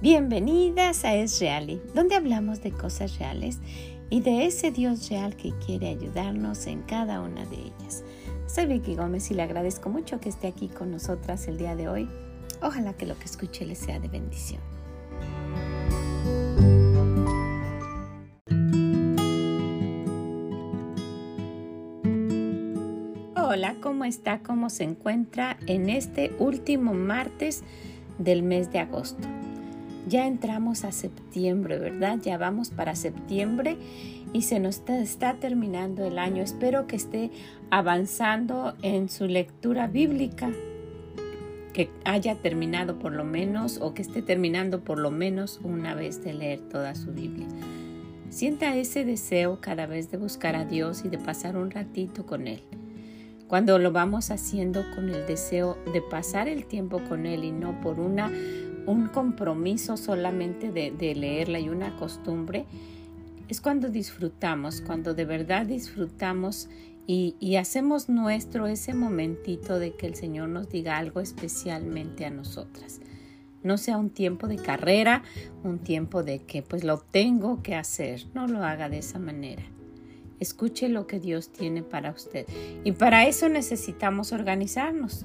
Bienvenidas a Es Reali, donde hablamos de cosas reales y de ese Dios real que quiere ayudarnos en cada una de ellas. Soy Vicky Gómez y le agradezco mucho que esté aquí con nosotras el día de hoy. Ojalá que lo que escuche le sea de bendición. Hola, ¿cómo está? ¿Cómo se encuentra en este último martes del mes de agosto? Ya entramos a septiembre, ¿verdad? Ya vamos para septiembre y se nos está, terminando el año. Espero que esté avanzando en su lectura bíblica, que haya terminado por lo menos o que esté terminando por lo menos una vez de leer toda su Biblia. Sienta ese deseo cada vez de buscar a Dios y de pasar un ratito con Él. Cuando lo vamos haciendo con el deseo de pasar el tiempo con Él y no por una, un compromiso solamente de, leerla y una costumbre, es cuando disfrutamos, cuando de verdad disfrutamos y, y, hacemos nuestro ese momentito de que el Señor nos diga algo especialmente a nosotras. No sea un tiempo de carrera, un tiempo de que pues lo tengo que hacer. No lo haga de esa manera. Escuche lo que Dios tiene para usted. Y para eso necesitamos organizarnos.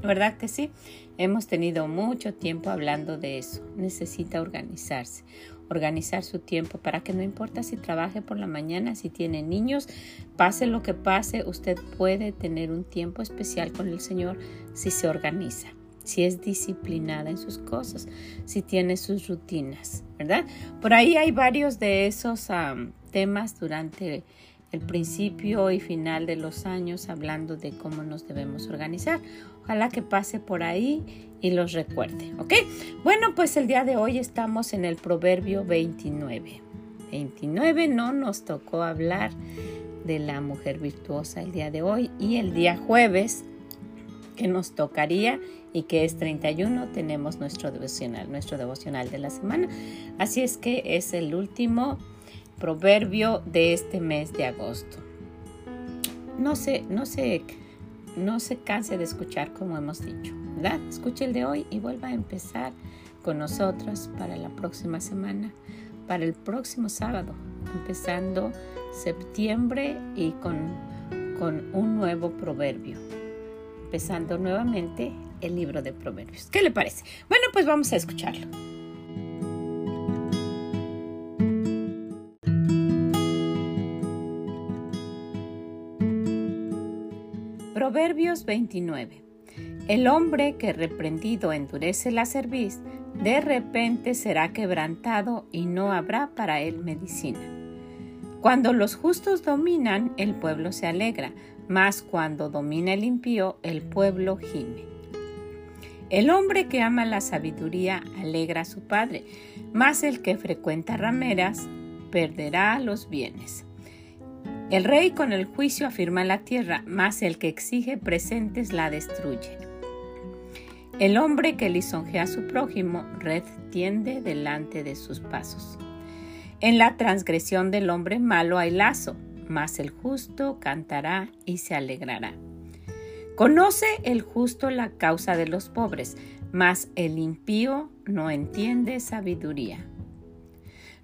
¿Verdad que sí? Hemos tenido mucho tiempo hablando de eso. Necesita organizarse. Organizar su tiempo para que no importa si trabaje por la mañana, si tiene niños, pase lo que pase, usted puede tener un tiempo especial con el Señor si se organiza si es disciplinada en sus cosas, si tiene sus rutinas, ¿verdad? Por ahí hay varios de esos temas durante el principio y final de los años hablando de cómo nos debemos organizar. Ojalá que pase por ahí y los recuerde, ¿ok? Bueno, pues el día de hoy estamos en el Proverbio 29. 29 no nos tocó hablar de la mujer virtuosa el día de hoy y el día jueves que nos tocaría y que es 31 tenemos nuestro devocional, nuestro devocional de la semana. Así es que es el último proverbio de este mes de agosto. No se, no se, no se canse de escuchar como hemos dicho, ¿verdad? Escuche el de hoy y vuelva a empezar con nosotros para la próxima semana, para el próximo sábado, empezando septiembre y con, con un nuevo proverbio empezando nuevamente el libro de Proverbios. ¿Qué le parece? Bueno, pues vamos a escucharlo. Proverbios 29. El hombre que reprendido endurece la cerviz, de repente será quebrantado y no habrá para él medicina. Cuando los justos dominan, el pueblo se alegra, mas cuando domina el impío, el pueblo gime. El hombre que ama la sabiduría alegra a su padre, mas el que frecuenta rameras perderá los bienes. El rey con el juicio afirma la tierra, mas el que exige presentes la destruye. El hombre que lisonjea a su prójimo, red tiende delante de sus pasos. En la transgresión del hombre malo hay lazo, mas el justo cantará y se alegrará. Conoce el justo la causa de los pobres, mas el impío no entiende sabiduría.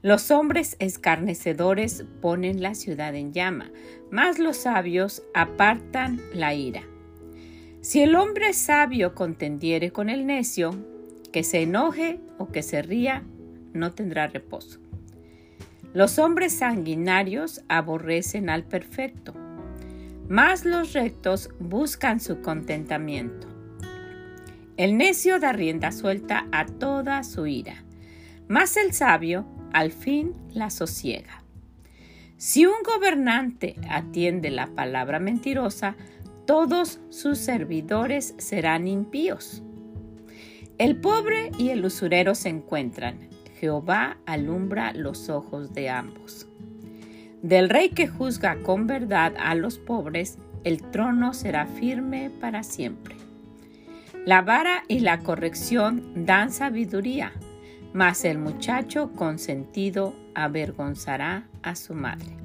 Los hombres escarnecedores ponen la ciudad en llama, mas los sabios apartan la ira. Si el hombre sabio contendiere con el necio, que se enoje o que se ría, no tendrá reposo. Los hombres sanguinarios aborrecen al perfecto, mas los rectos buscan su contentamiento. El necio da rienda suelta a toda su ira, mas el sabio al fin la sosiega. Si un gobernante atiende la palabra mentirosa, todos sus servidores serán impíos. El pobre y el usurero se encuentran, Jehová alumbra los ojos de ambos. Del rey que juzga con verdad a los pobres, el trono será firme para siempre. La vara y la corrección dan sabiduría, mas el muchacho consentido avergonzará a su madre.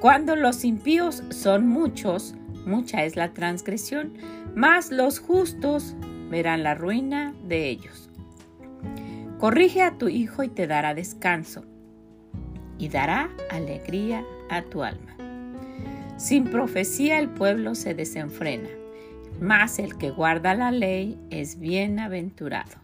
Cuando los impíos son muchos, mucha es la transgresión, mas los justos verán la ruina de ellos. Corrige a tu hijo y te dará descanso, y dará alegría a tu alma. Sin profecía el pueblo se desenfrena, mas el que guarda la ley es bienaventurado.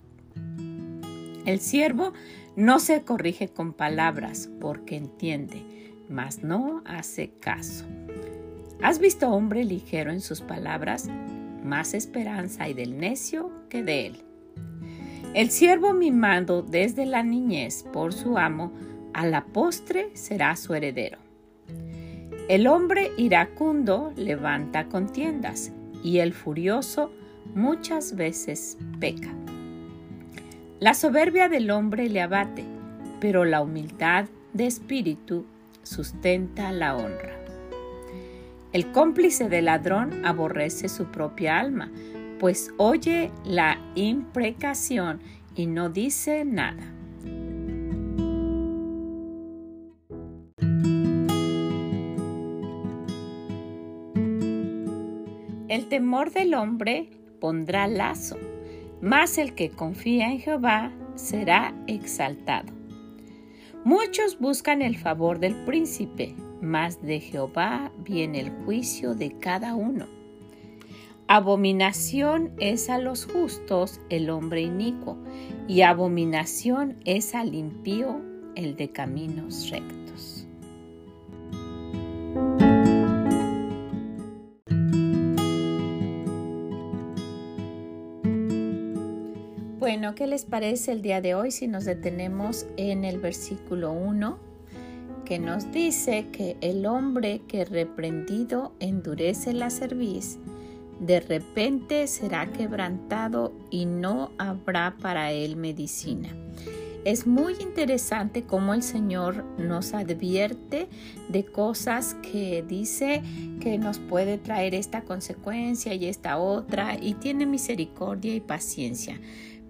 El siervo no se corrige con palabras porque entiende, mas no hace caso. ¿Has visto hombre ligero en sus palabras? Más esperanza hay del necio que de él. El siervo mimado desde la niñez por su amo, a la postre será su heredero. El hombre iracundo levanta contiendas y el furioso muchas veces peca. La soberbia del hombre le abate, pero la humildad de espíritu sustenta la honra. El cómplice del ladrón aborrece su propia alma, pues oye la imprecación y no dice nada. El temor del hombre pondrá lazo, mas el que confía en Jehová será exaltado. Muchos buscan el favor del príncipe, mas de Jehová viene el juicio de cada uno. Abominación es a los justos el hombre inicuo, y abominación es al impío el de caminos rectos. Bueno, ¿qué les parece el día de hoy si nos detenemos en el versículo 1? que nos dice que el hombre que reprendido endurece la cerviz, de repente será quebrantado y no habrá para él medicina. Es muy interesante cómo el Señor nos advierte de cosas que dice que nos puede traer esta consecuencia y esta otra y tiene misericordia y paciencia.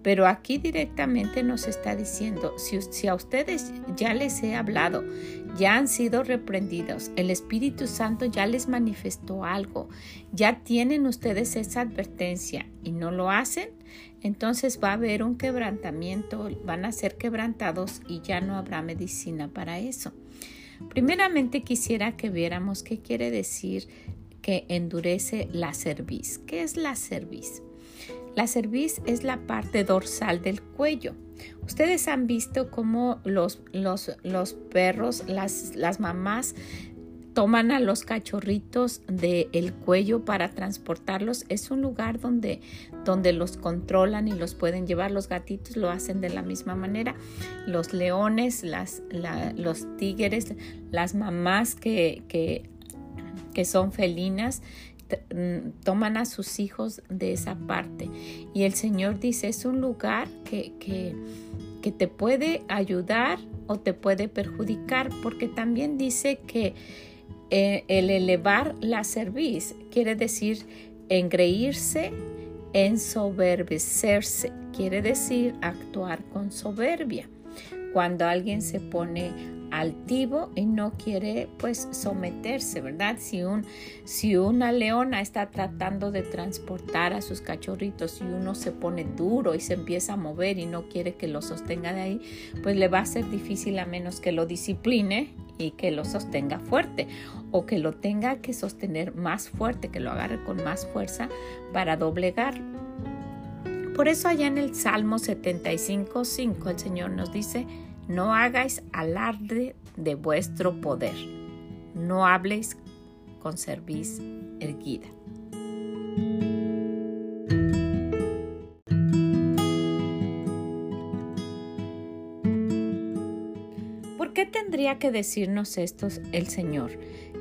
Pero aquí directamente nos está diciendo, si, a ustedes ya les he hablado, ya han sido reprendidos, el Espíritu Santo ya les manifestó algo, ya tienen ustedes esa advertencia y no lo hacen, entonces va a haber un quebrantamiento, van a ser quebrantados y ya no habrá medicina para eso. Primeramente quisiera que viéramos qué quiere decir que endurece la cerviz. ¿Qué es la cerviz? La cerviz es la parte dorsal del cuello. Ustedes han visto cómo los, los, los perros, las, las mamás toman a los cachorritos del cuello para transportarlos. Es un lugar donde, donde los controlan y los pueden llevar. Los gatitos lo hacen de la misma manera. Los leones, las, los tigres, las mamás que, que, son felinas, toman a sus hijos de esa parte. Y el Señor dice, es un lugar que, que, que te puede ayudar o te puede perjudicar, porque también dice que eh, el elevar la cerviz quiere decir engreírse, ensoberbecerse, quiere decir actuar con soberbia. Cuando alguien se pone altivo y no quiere pues someterse, ¿verdad? Si, un, si una leona está tratando de transportar a sus cachorritos y uno se pone duro y se empieza a mover y no quiere que lo sostenga de ahí, pues le va a ser difícil a menos que lo discipline y que lo sostenga fuerte o que lo tenga que sostener más fuerte, que lo agarre con más fuerza para doblegar. Por eso allá en el Salmo 75, 5 el Señor nos dice, no hagáis alarde de vuestro poder. No habléis con cerviz erguida. ¿Por qué tendría que decirnos esto el Señor?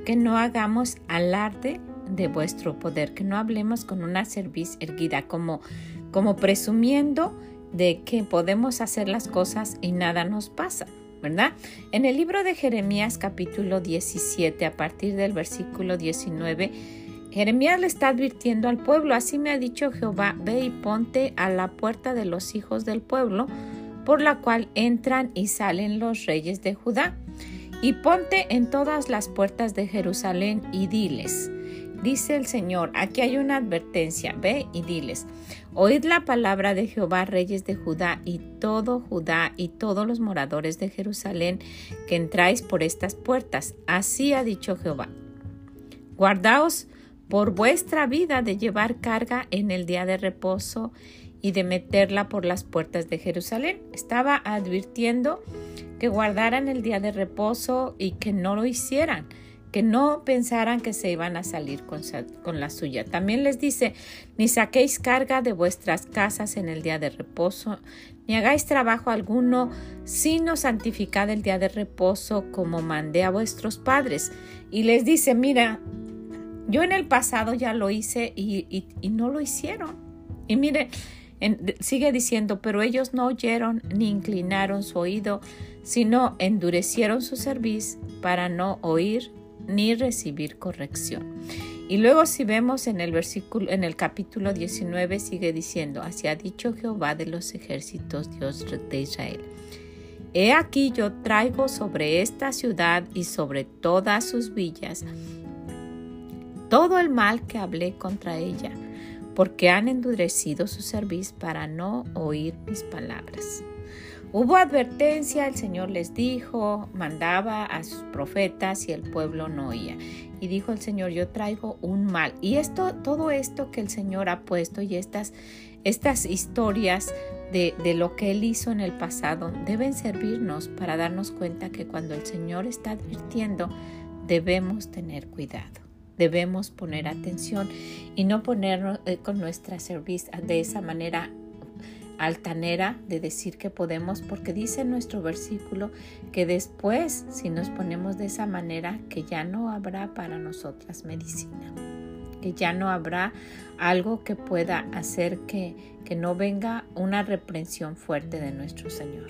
Que no hagamos alarde de vuestro poder, que no hablemos con una cerviz erguida, como, como presumiendo de que podemos hacer las cosas y nada nos pasa, ¿verdad? En el libro de Jeremías capítulo 17, a partir del versículo 19, Jeremías le está advirtiendo al pueblo, así me ha dicho Jehová, ve y ponte a la puerta de los hijos del pueblo, por la cual entran y salen los reyes de Judá. Y ponte en todas las puertas de Jerusalén y diles, dice el Señor, aquí hay una advertencia, ve y diles, oíd la palabra de Jehová, reyes de Judá y todo Judá y todos los moradores de Jerusalén que entráis por estas puertas. Así ha dicho Jehová. Guardaos por vuestra vida de llevar carga en el día de reposo y de meterla por las puertas de Jerusalén. Estaba advirtiendo que guardaran el día de reposo y que no lo hicieran que no pensaran que se iban a salir con, la suya. También les dice, ni saquéis carga de vuestras casas en el día de reposo, ni hagáis trabajo alguno, sino santificad el día de reposo como mandé a vuestros padres. Y les dice, mira, yo en el pasado ya lo hice y, no lo hicieron. Y mire, sigue diciendo, pero ellos no oyeron ni inclinaron su oído, sino endurecieron su cerviz para no oír ni recibir corrección. Y luego si vemos en el versículo en el capítulo 19 sigue diciendo, así ha dicho Jehová de los ejércitos, Dios de Israel. He aquí yo traigo sobre esta ciudad y sobre todas sus villas todo el mal que hablé contra ella, porque han endurecido su cerviz para no oír mis palabras. Hubo advertencia, el Señor les dijo, mandaba a sus profetas y el pueblo no oía. Y dijo el Señor, yo traigo un mal. Y esto, todo esto que el Señor ha puesto y estas, estas historias de, lo que Él hizo en el pasado deben servirnos para darnos cuenta que cuando el Señor está advirtiendo, debemos tener cuidado debemos poner atención y no ponernos eh, con nuestra cerviz de esa manera altanera de decir que podemos, porque dice nuestro versículo que después, si nos ponemos de esa manera, que ya no habrá para nosotras medicina, que ya no habrá algo que pueda hacer que, que no venga una reprensión fuerte de nuestro Señor.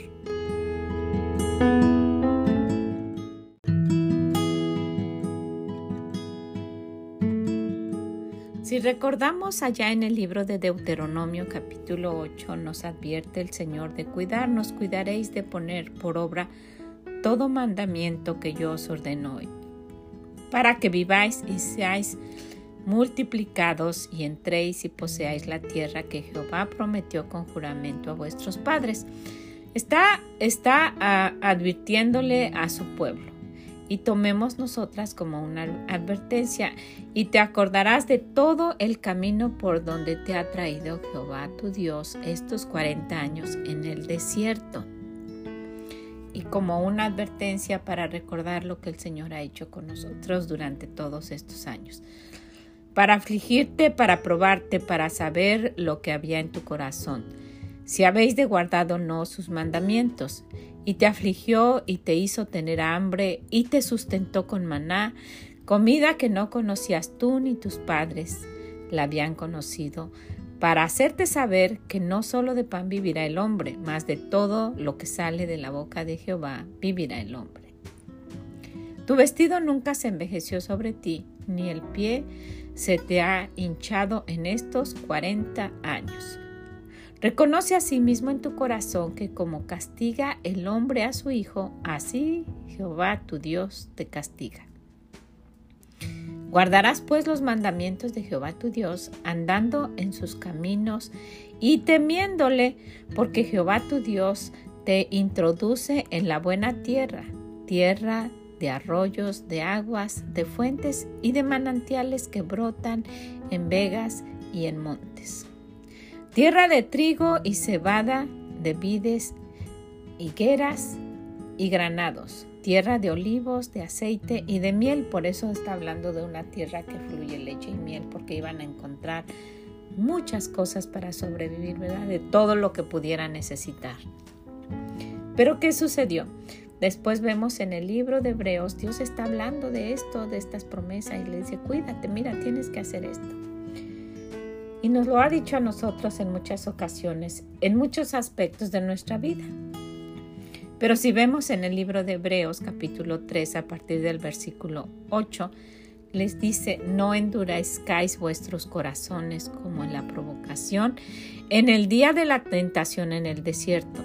Si recordamos allá en el libro de Deuteronomio capítulo 8 nos advierte el Señor de cuidarnos, cuidaréis de poner por obra todo mandamiento que yo os ordeno hoy, para que viváis y seáis multiplicados y entréis y poseáis la tierra que Jehová prometió con juramento a vuestros padres. Está, está ah, advirtiéndole a su pueblo y tomemos nosotras como una advertencia y te acordarás de todo el camino por donde te ha traído Jehová tu Dios estos 40 años en el desierto. Y como una advertencia para recordar lo que el Señor ha hecho con nosotros durante todos estos años. Para afligirte, para probarte, para saber lo que había en tu corazón. Si habéis de guardado no sus mandamientos y te afligió y te hizo tener hambre y te sustentó con maná, comida que no conocías tú ni tus padres la habían conocido, para hacerte saber que no solo de pan vivirá el hombre, mas de todo lo que sale de la boca de Jehová vivirá el hombre. Tu vestido nunca se envejeció sobre ti, ni el pie se te ha hinchado en estos cuarenta años. Reconoce a sí en tu corazón que como castiga el hombre a su hijo, así Jehová tu Dios te castiga. Guardarás pues los mandamientos de Jehová tu Dios, andando en sus caminos y temiéndole, porque Jehová tu Dios te introduce en la buena tierra, tierra de arroyos, de aguas, de fuentes y de manantiales que brotan en vegas y en montes tierra de trigo y cebada, de vides, higueras y granados, tierra de olivos, de aceite y de miel. Por eso está hablando de una tierra que fluye leche y miel, porque iban a encontrar muchas cosas para sobrevivir, ¿verdad? De todo lo que pudieran necesitar. Pero ¿qué sucedió? Después vemos en el libro de Hebreos, Dios está hablando de esto, de estas promesas, y le dice, cuídate, mira, tienes que hacer esto. Y nos lo ha dicho a nosotros en muchas ocasiones, en muchos aspectos de nuestra vida. Pero si vemos en el libro de Hebreos capítulo 3 a partir del versículo 8, les dice, no endurezcáis vuestros corazones como en la provocación, en el día de la tentación en el desierto,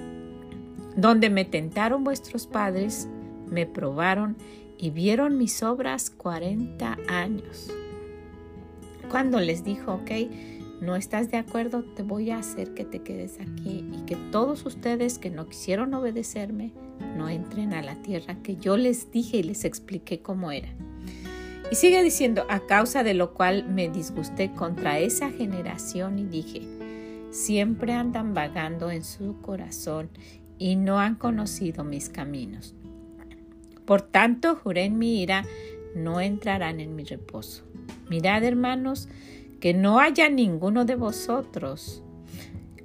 donde me tentaron vuestros padres, me probaron y vieron mis obras cuarenta años. cuando les dijo, ok, no estás de acuerdo, te voy a hacer que te quedes aquí y que todos ustedes que no quisieron obedecerme no entren a la tierra que yo les dije y les expliqué cómo era. Y sigue diciendo, a causa de lo cual me disgusté contra esa generación y dije, siempre andan vagando en su corazón y no han conocido mis caminos. Por tanto, juré en mi ira, no entrarán en mi reposo. Mirad, hermanos, que no haya ninguno de vosotros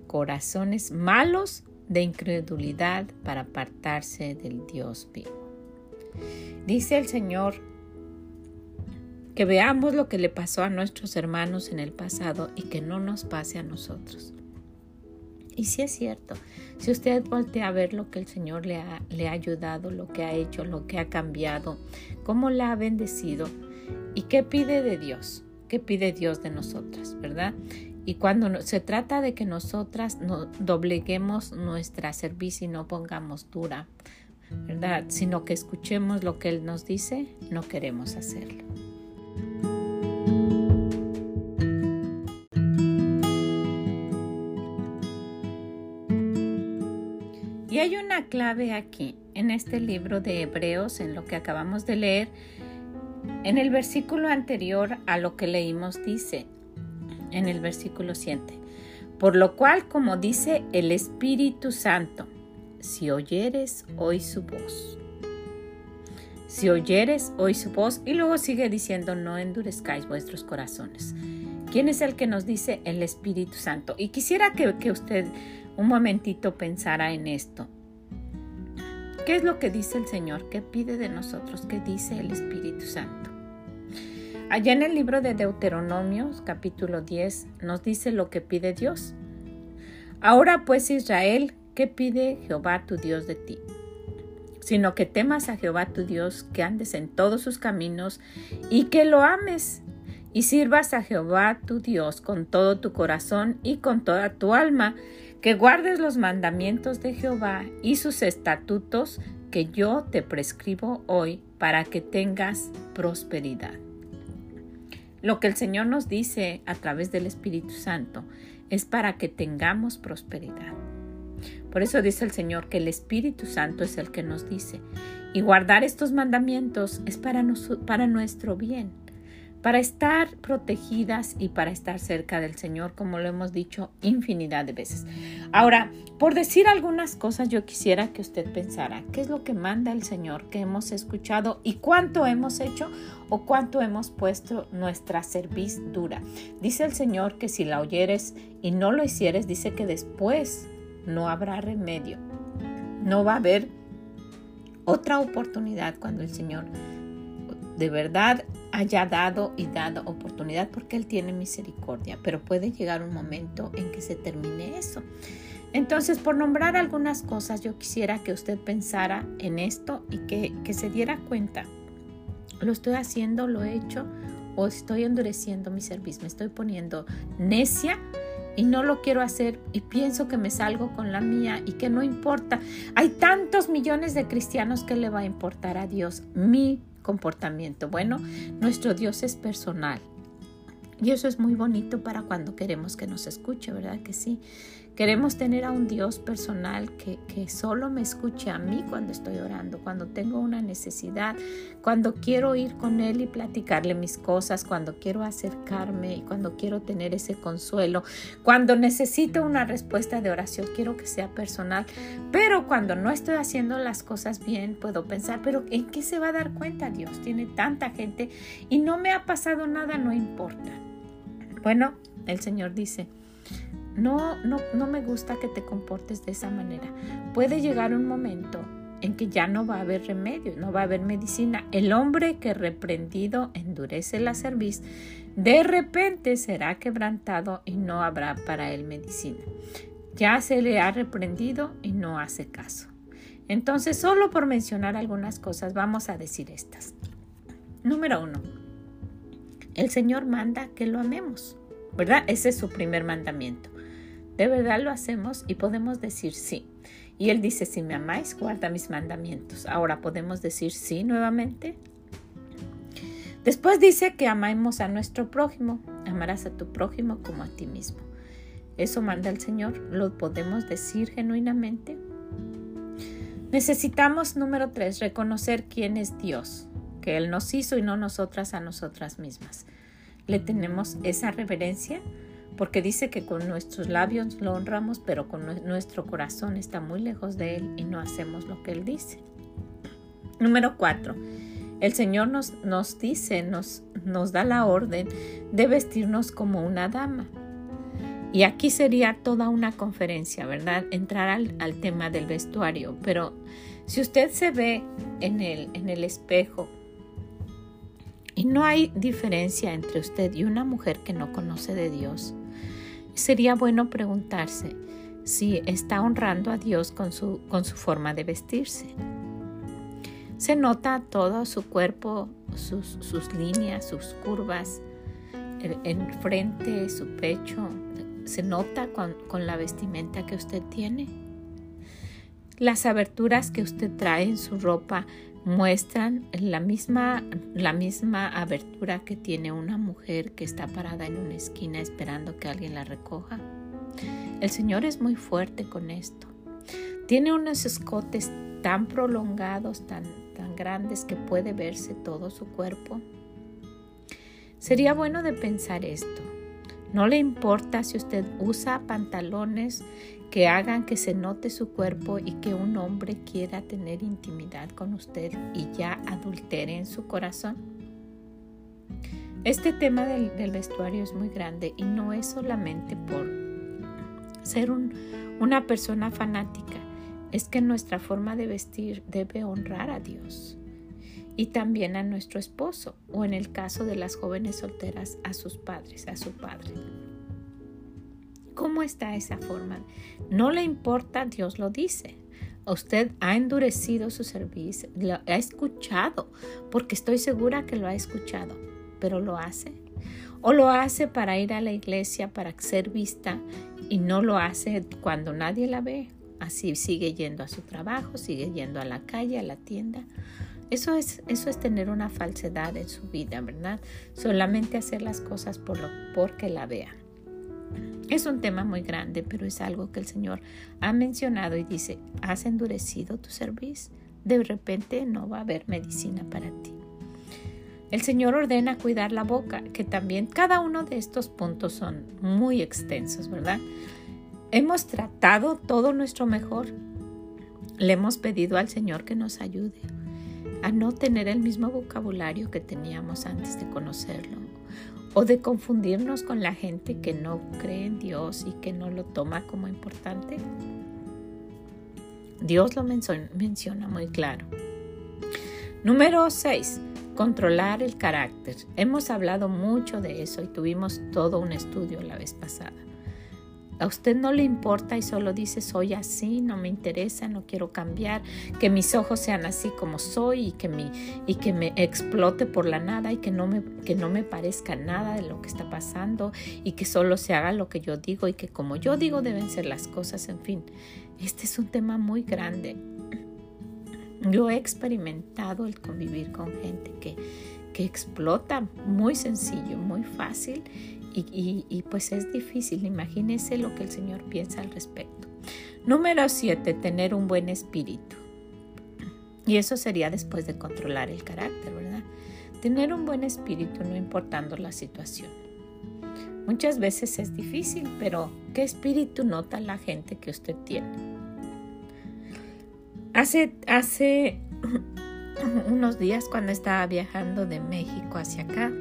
corazones malos de incredulidad para apartarse del Dios vivo. Dice el Señor que veamos lo que le pasó a nuestros hermanos en el pasado y que no nos pase a nosotros. Y si es cierto, si usted voltea a ver lo que el Señor le ha, le ha ayudado, lo que ha hecho, lo que ha cambiado, cómo la ha bendecido y qué pide de Dios, ¿Qué pide Dios de nosotras, ¿verdad? Y cuando se trata de que nosotras no dobleguemos nuestra servicio y no pongamos dura, ¿verdad? Sino que escuchemos lo que Él nos dice, no queremos hacerlo. Y hay una clave aquí, en este libro de Hebreos, en lo que acabamos de leer, en el versículo anterior a lo que leímos dice, en el versículo 7, por lo cual, como dice el Espíritu Santo, si oyeres hoy su voz. Si oyeres hoy su voz, y luego sigue diciendo, no endurezcáis vuestros corazones. ¿Quién es el que nos dice el Espíritu Santo? Y quisiera que, que usted un momentito pensara en esto. ¿Qué es lo que dice el Señor? ¿Qué pide de nosotros? ¿Qué dice el Espíritu Santo? Allá en el libro de Deuteronomios, capítulo 10, nos dice lo que pide Dios. Ahora pues Israel, ¿qué pide Jehová tu Dios de ti? Sino que temas a Jehová tu Dios, que andes en todos sus caminos y que lo ames y sirvas a Jehová tu Dios con todo tu corazón y con toda tu alma, que guardes los mandamientos de Jehová y sus estatutos que yo te prescribo hoy para que tengas prosperidad. Lo que el Señor nos dice a través del Espíritu Santo es para que tengamos prosperidad. Por eso dice el Señor que el Espíritu Santo es el que nos dice. Y guardar estos mandamientos es para, para nuestro bien para estar protegidas y para estar cerca del Señor, como lo hemos dicho infinidad de veces. Ahora, por decir algunas cosas, yo quisiera que usted pensara, ¿qué es lo que manda el Señor que hemos escuchado y cuánto hemos hecho o cuánto hemos puesto nuestra cerviz dura? Dice el Señor que si la oyeres y no lo hicieres, dice que después no habrá remedio. No va a haber otra oportunidad cuando el Señor de verdad haya dado y dado oportunidad porque Él tiene misericordia, pero puede llegar un momento en que se termine eso. Entonces, por nombrar algunas cosas, yo quisiera que usted pensara en esto y que, que se diera cuenta. ¿Lo estoy haciendo? ¿Lo he hecho? ¿O estoy endureciendo mi servicio? ¿Me estoy poniendo necia? y no lo quiero hacer y pienso que me salgo con la mía y que no importa. Hay tantos millones de cristianos que le va a importar a Dios mi comportamiento. Bueno, nuestro Dios es personal. Y eso es muy bonito para cuando queremos que nos escuche, ¿verdad que sí? Queremos tener a un Dios personal que, que, solo me escuche a mí cuando estoy orando, cuando tengo una necesidad, cuando quiero ir con Él y platicarle mis cosas, cuando quiero acercarme y cuando quiero tener ese consuelo, cuando necesito una respuesta de oración, quiero que sea personal. Pero cuando no estoy haciendo las cosas bien, puedo pensar, pero ¿en qué se va a dar cuenta Dios? Tiene tanta gente y no me ha pasado nada, no importa. Bueno, el Señor dice, no, no, no me gusta que te comportes de esa manera. Puede llegar un momento en que ya no va a haber remedio, no va a haber medicina. El hombre que reprendido endurece la cerviz, de repente será quebrantado y no habrá para él medicina. Ya se le ha reprendido y no hace caso. Entonces, solo por mencionar algunas cosas, vamos a decir estas. Número uno, el Señor manda que lo amemos, ¿verdad? Ese es su primer mandamiento. De verdad lo hacemos y podemos decir sí. Y Él dice, si me amáis, guarda mis mandamientos. Ahora podemos decir sí nuevamente. Después dice que amemos a nuestro prójimo. amarás a tu prójimo como a ti mismo. Eso manda el Señor, lo podemos decir genuinamente. Necesitamos, número tres, reconocer quién es Dios, que Él nos hizo y no nosotras a nosotras mismas. Le tenemos esa reverencia porque dice que con nuestros labios lo honramos, pero con nuestro corazón está muy lejos de Él y no hacemos lo que Él dice. Número cuatro, el Señor nos, nos dice, nos, nos da la orden de vestirnos como una dama. Y aquí sería toda una conferencia, ¿verdad? Entrar al, al, tema del vestuario. Pero si usted se ve en el, en el espejo y no hay diferencia entre usted y una mujer que no conoce de Dios, sería bueno preguntarse si está honrando a Dios con su, con su forma de vestirse. Se nota todo su cuerpo, sus, sus líneas, sus curvas, en frente, su pecho. Se nota con, con la vestimenta que usted tiene. Las aberturas que usted trae en su ropa muestran la misma, la misma abertura que tiene una mujer que está parada en una esquina esperando que alguien la recoja. El Señor es muy fuerte con esto. Tiene unos escotes tan prolongados, tan, tan grandes que puede verse todo su cuerpo. Sería bueno de pensar esto. No le importa si usted usa pantalones que hagan que se note su cuerpo y que un hombre quiera tener intimidad con usted y ya adultere en su corazón. Este tema del, vestuario es muy grande y no es solamente por ser una persona fanática, es que nuestra forma de vestir debe honrar a Dios y también a nuestro esposo o en el caso de las jóvenes solteras a sus padres, a su padre. ¿Cómo está esa forma? No le importa, Dios lo dice. Usted ha endurecido su servicio, lo ha escuchado, porque estoy segura que lo ha escuchado, pero lo hace. O lo hace para ir a la iglesia, para ser vista, y no lo hace cuando nadie la ve. Así sigue yendo a su trabajo, sigue yendo a la calle, a la tienda. Eso es, eso es tener una falsedad en su vida, ¿verdad? Solamente hacer las cosas por lo, porque la vean. Es un tema muy grande, pero es algo que el Señor ha mencionado y dice, has endurecido tu servicio, de repente no va a haber medicina para ti. El Señor ordena cuidar la boca, que también cada uno de estos puntos son muy extensos, ¿verdad? Hemos tratado todo nuestro mejor. Le hemos pedido al Señor que nos ayude a no tener el mismo vocabulario que teníamos antes de conocerlo o de confundirnos con la gente que no cree en Dios y que no lo toma como importante? Dios lo menciona muy claro. Número 6. Controlar el carácter. Hemos hablado mucho de eso y tuvimos todo un estudio la vez pasada a usted no le importa y solo dice soy así, no me interesa, no quiero cambiar, que mis ojos sean así como soy y que, mi, y que me explote por la nada y que no, me, que no me parezca nada de lo que está pasando y que solo se haga lo que yo digo y que como yo digo deben ser las cosas, en fin. Este es un tema muy grande. Yo he experimentado el convivir con gente que, que explota muy sencillo, muy fácil y, pues es difícil. Imagínese lo que el Señor piensa al respecto. Número 7. Tener un buen espíritu. Y eso sería después de controlar el carácter, ¿verdad? Tener un buen espíritu no importando la situación. Muchas veces es difícil, pero ¿qué espíritu nota la gente que usted tiene? Hace, hace unos días cuando estaba viajando de México hacia acá,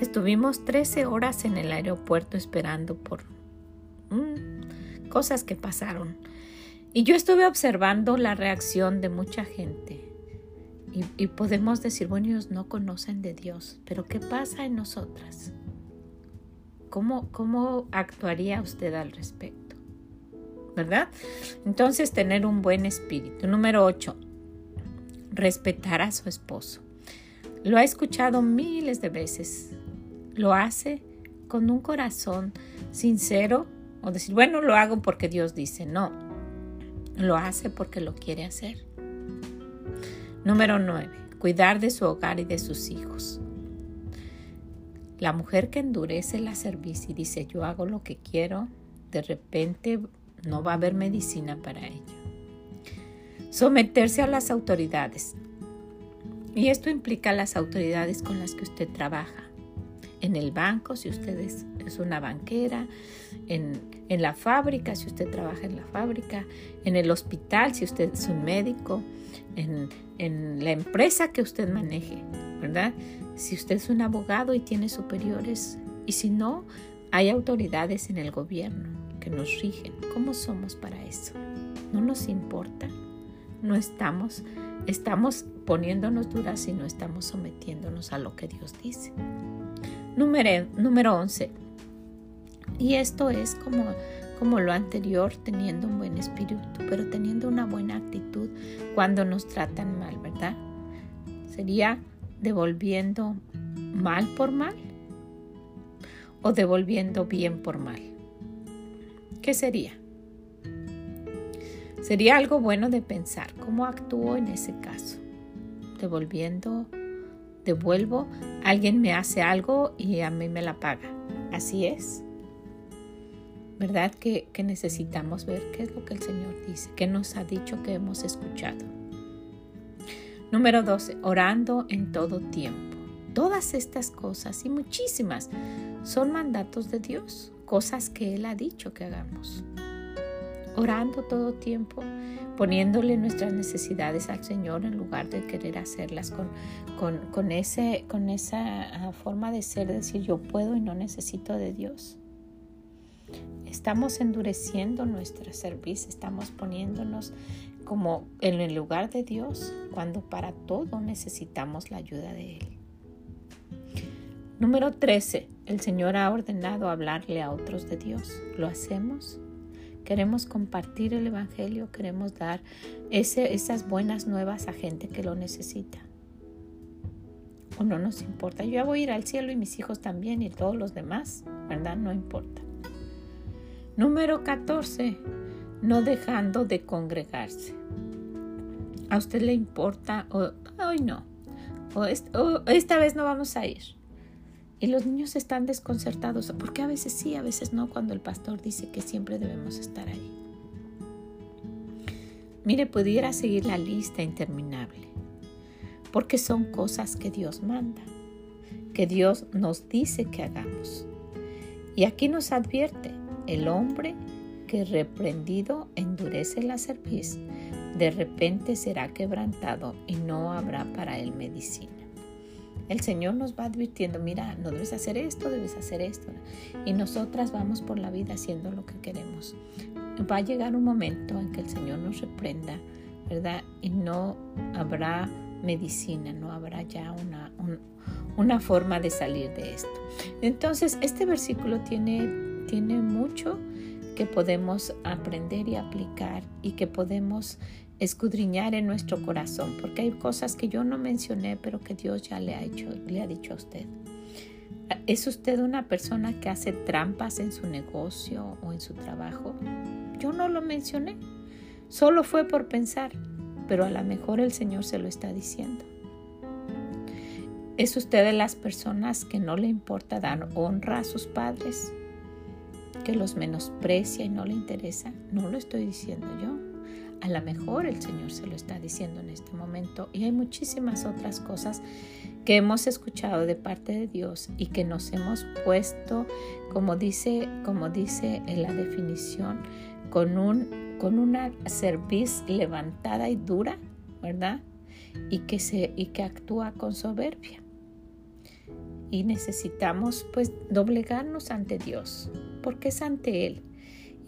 Estuvimos 13 horas en el aeropuerto esperando por mm, cosas que pasaron. Y yo estuve observando la reacción de mucha gente. Y, podemos decir, bueno, ellos no conocen de Dios, pero ¿qué pasa en nosotras? ¿Cómo, ¿Cómo actuaría usted al respecto? ¿Verdad? Entonces, tener un buen espíritu. Número 8. Respetar a su esposo. Lo ha escuchado miles de veces lo hace con un corazón sincero o decir, bueno, lo hago porque Dios dice, no, lo hace porque lo quiere hacer. Número 9. Cuidar de su hogar y de sus hijos. La mujer que endurece la cerviz y dice yo hago lo que quiero, de repente no va a haber medicina para ella. Someterse a las autoridades. Y esto implica las autoridades con las que usted trabaja. En el banco, si usted es, una banquera, en, la fábrica, si usted trabaja en la fábrica, en el hospital, si usted es un médico, en, en la empresa que usted maneje, ¿verdad? Si usted es un abogado y tiene superiores, y si no, hay autoridades en el gobierno que nos rigen. ¿Cómo somos para eso? ¿No nos importa? ¿No estamos, estamos poniéndonos duras y no estamos sometiéndonos a lo que Dios dice? Número, número 11. Y esto es como, como lo anterior, teniendo un buen espíritu, pero teniendo una buena actitud cuando nos tratan mal, ¿verdad? Sería devolviendo mal por mal o devolviendo bien por mal. ¿Qué sería? Sería algo bueno de pensar cómo actúo en ese caso. Devolviendo, devuelvo, alguien me hace algo y a mí me la paga. Así es. ¿Verdad que, que necesitamos ver qué es lo que el Señor dice, qué nos ha dicho que hemos escuchado? Número 12. Orando en todo tiempo. Todas estas cosas y muchísimas son mandatos de Dios, cosas que Él ha dicho que hagamos. Orando todo tiempo, poniéndole nuestras necesidades al Señor en lugar de querer hacerlas con, con, ese, con esa ah, forma de ser, de decir yo puedo y no necesito de Dios. Estamos endureciendo nuestra servicio, estamos poniéndonos como en el lugar de Dios cuando para todo necesitamos la ayuda de Él. Número 13. El Señor ha ordenado hablarle a otros de Dios. ¿Lo hacemos? Queremos compartir el Evangelio, queremos dar esas buenas nuevas a gente que lo necesita. O no nos importa. Yo ya voy a ir al cielo y mis hijos también y todos los demás, ¿verdad? No importa. Número 14 no dejando de congregarse. ¿A usted le importa? O, hoy no. O, esta vez no vamos a ir. Y los niños están desconcertados, porque a veces sí, a veces no, cuando el pastor dice que siempre debemos estar ahí. Mire, pudiera seguir la lista interminable, porque son cosas que Dios manda, que Dios nos dice que hagamos. Y aquí nos advierte, el hombre que reprendido endurece la cerviz, de repente será quebrantado y no habrá para él medicina. El Señor nos va advirtiendo, mira, no debes hacer esto, debes hacer esto. Y nosotras vamos por la vida haciendo lo que queremos. Va a llegar un momento en que el Señor nos reprenda, ¿verdad? Y no habrá medicina, no habrá ya una, una forma de salir de esto. Entonces, este versículo tiene, tiene mucho que podemos aprender y aplicar y que podemos escudriñar en nuestro corazón, porque hay cosas que yo no mencioné, pero que Dios ya le ha, hecho, le ha dicho a usted. ¿Es usted una persona que hace trampas en su negocio o en su trabajo? Yo no lo mencioné, solo fue por pensar, pero a lo mejor el Señor se lo está diciendo. ¿Es usted de las personas que no le importa dar honra a sus padres? que los menosprecia y no le interesa, no lo estoy diciendo yo. A lo mejor el Señor se lo está diciendo en este momento y hay muchísimas otras cosas que hemos escuchado de parte de Dios y que nos hemos puesto, como dice, como dice en la definición, con, un, con una cerviz levantada y dura, ¿verdad? Y que, se, y que actúa con soberbia. Y necesitamos pues doblegarnos ante Dios, porque es ante Él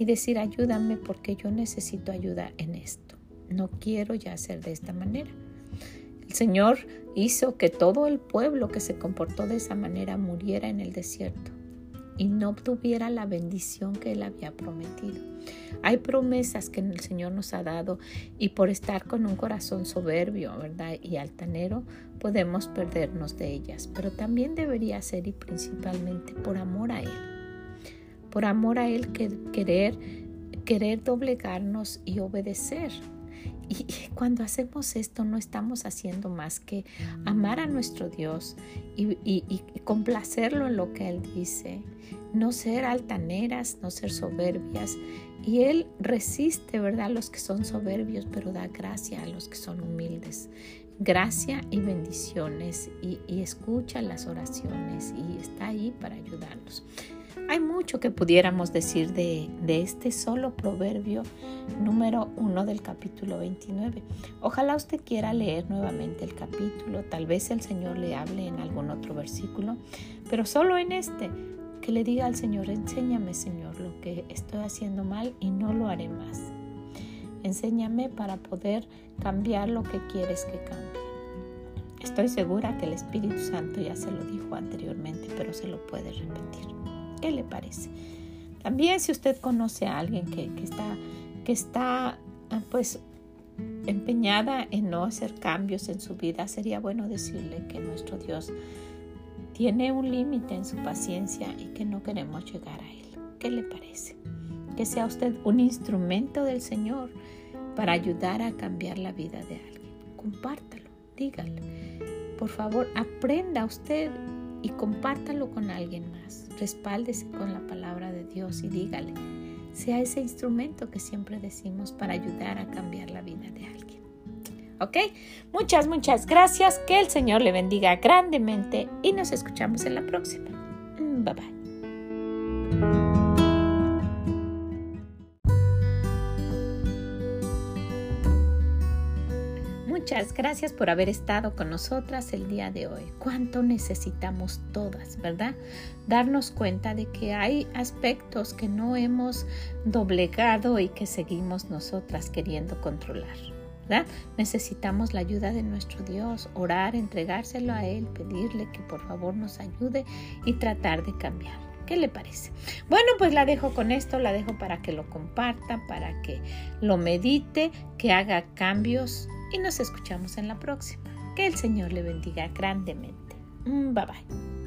y decir ayúdame porque yo necesito ayuda en esto. No quiero ya ser de esta manera. El Señor hizo que todo el pueblo que se comportó de esa manera muriera en el desierto y no obtuviera la bendición que Él había prometido. Hay promesas que el Señor nos ha dado y por estar con un corazón soberbio, ¿verdad? Y altanero, podemos perdernos de ellas, pero también debería ser y principalmente por amor a Él por amor a Él querer, querer doblegarnos y obedecer Y, cuando hacemos esto no estamos haciendo más que amar a nuestro Dios y, complacerlo en lo que Él dice. No ser altaneras, no ser soberbias. Y Él resiste, ¿verdad?, a los que son soberbios, pero da gracia a los que son humildes. Gracia y bendiciones y, y escucha las oraciones y está ahí para ayudarnos. Hay mucho que pudiéramos decir de, este solo proverbio número uno del capítulo 29. Ojalá usted quiera leer nuevamente el capítulo, tal vez el Señor le hable en algún otro versículo, pero solo en este, que le diga al Señor, enséñame Señor lo que estoy haciendo mal y no lo haré más. Enséñame para poder cambiar lo que quieres que cambie. Estoy segura que el Espíritu Santo ya se lo dijo anteriormente, pero se lo puede repetir. ¿Qué le parece? También si usted conoce a alguien que, está, que está ah, pues empeñada en no hacer cambios en su vida, sería bueno decirle que nuestro Dios tiene un límite en su paciencia y que no queremos llegar a Él. ¿Qué le parece? Que sea usted un instrumento del Señor para ayudar a cambiar la vida de alguien. Compártalo, dígale. Por favor, aprenda usted y compártalo con alguien más. Respáldese con la palabra de Dios y dígale, sea ese instrumento que siempre decimos para ayudar a cambiar la vida de alguien. ¿Ok? Muchas, muchas gracias. Que el Señor le bendiga grandemente y nos escuchamos en la próxima. Bye bye. Muchas gracias por haber estado con nosotras el día de hoy. Cuánto necesitamos todas, ¿verdad? Darnos cuenta de que hay aspectos que no hemos doblegado y que seguimos nosotras queriendo controlar. ¿verdad? Necesitamos la ayuda de nuestro Dios, orar, entregárselo a Él, pedirle que por favor nos ayude y tratar de cambiar. ¿Qué le parece? Bueno, pues la dejo con esto, la dejo para que lo comparta, para que lo medite, que haga cambios y nos escuchamos en la próxima. Que el Señor le bendiga grandemente. Mm, bye bye.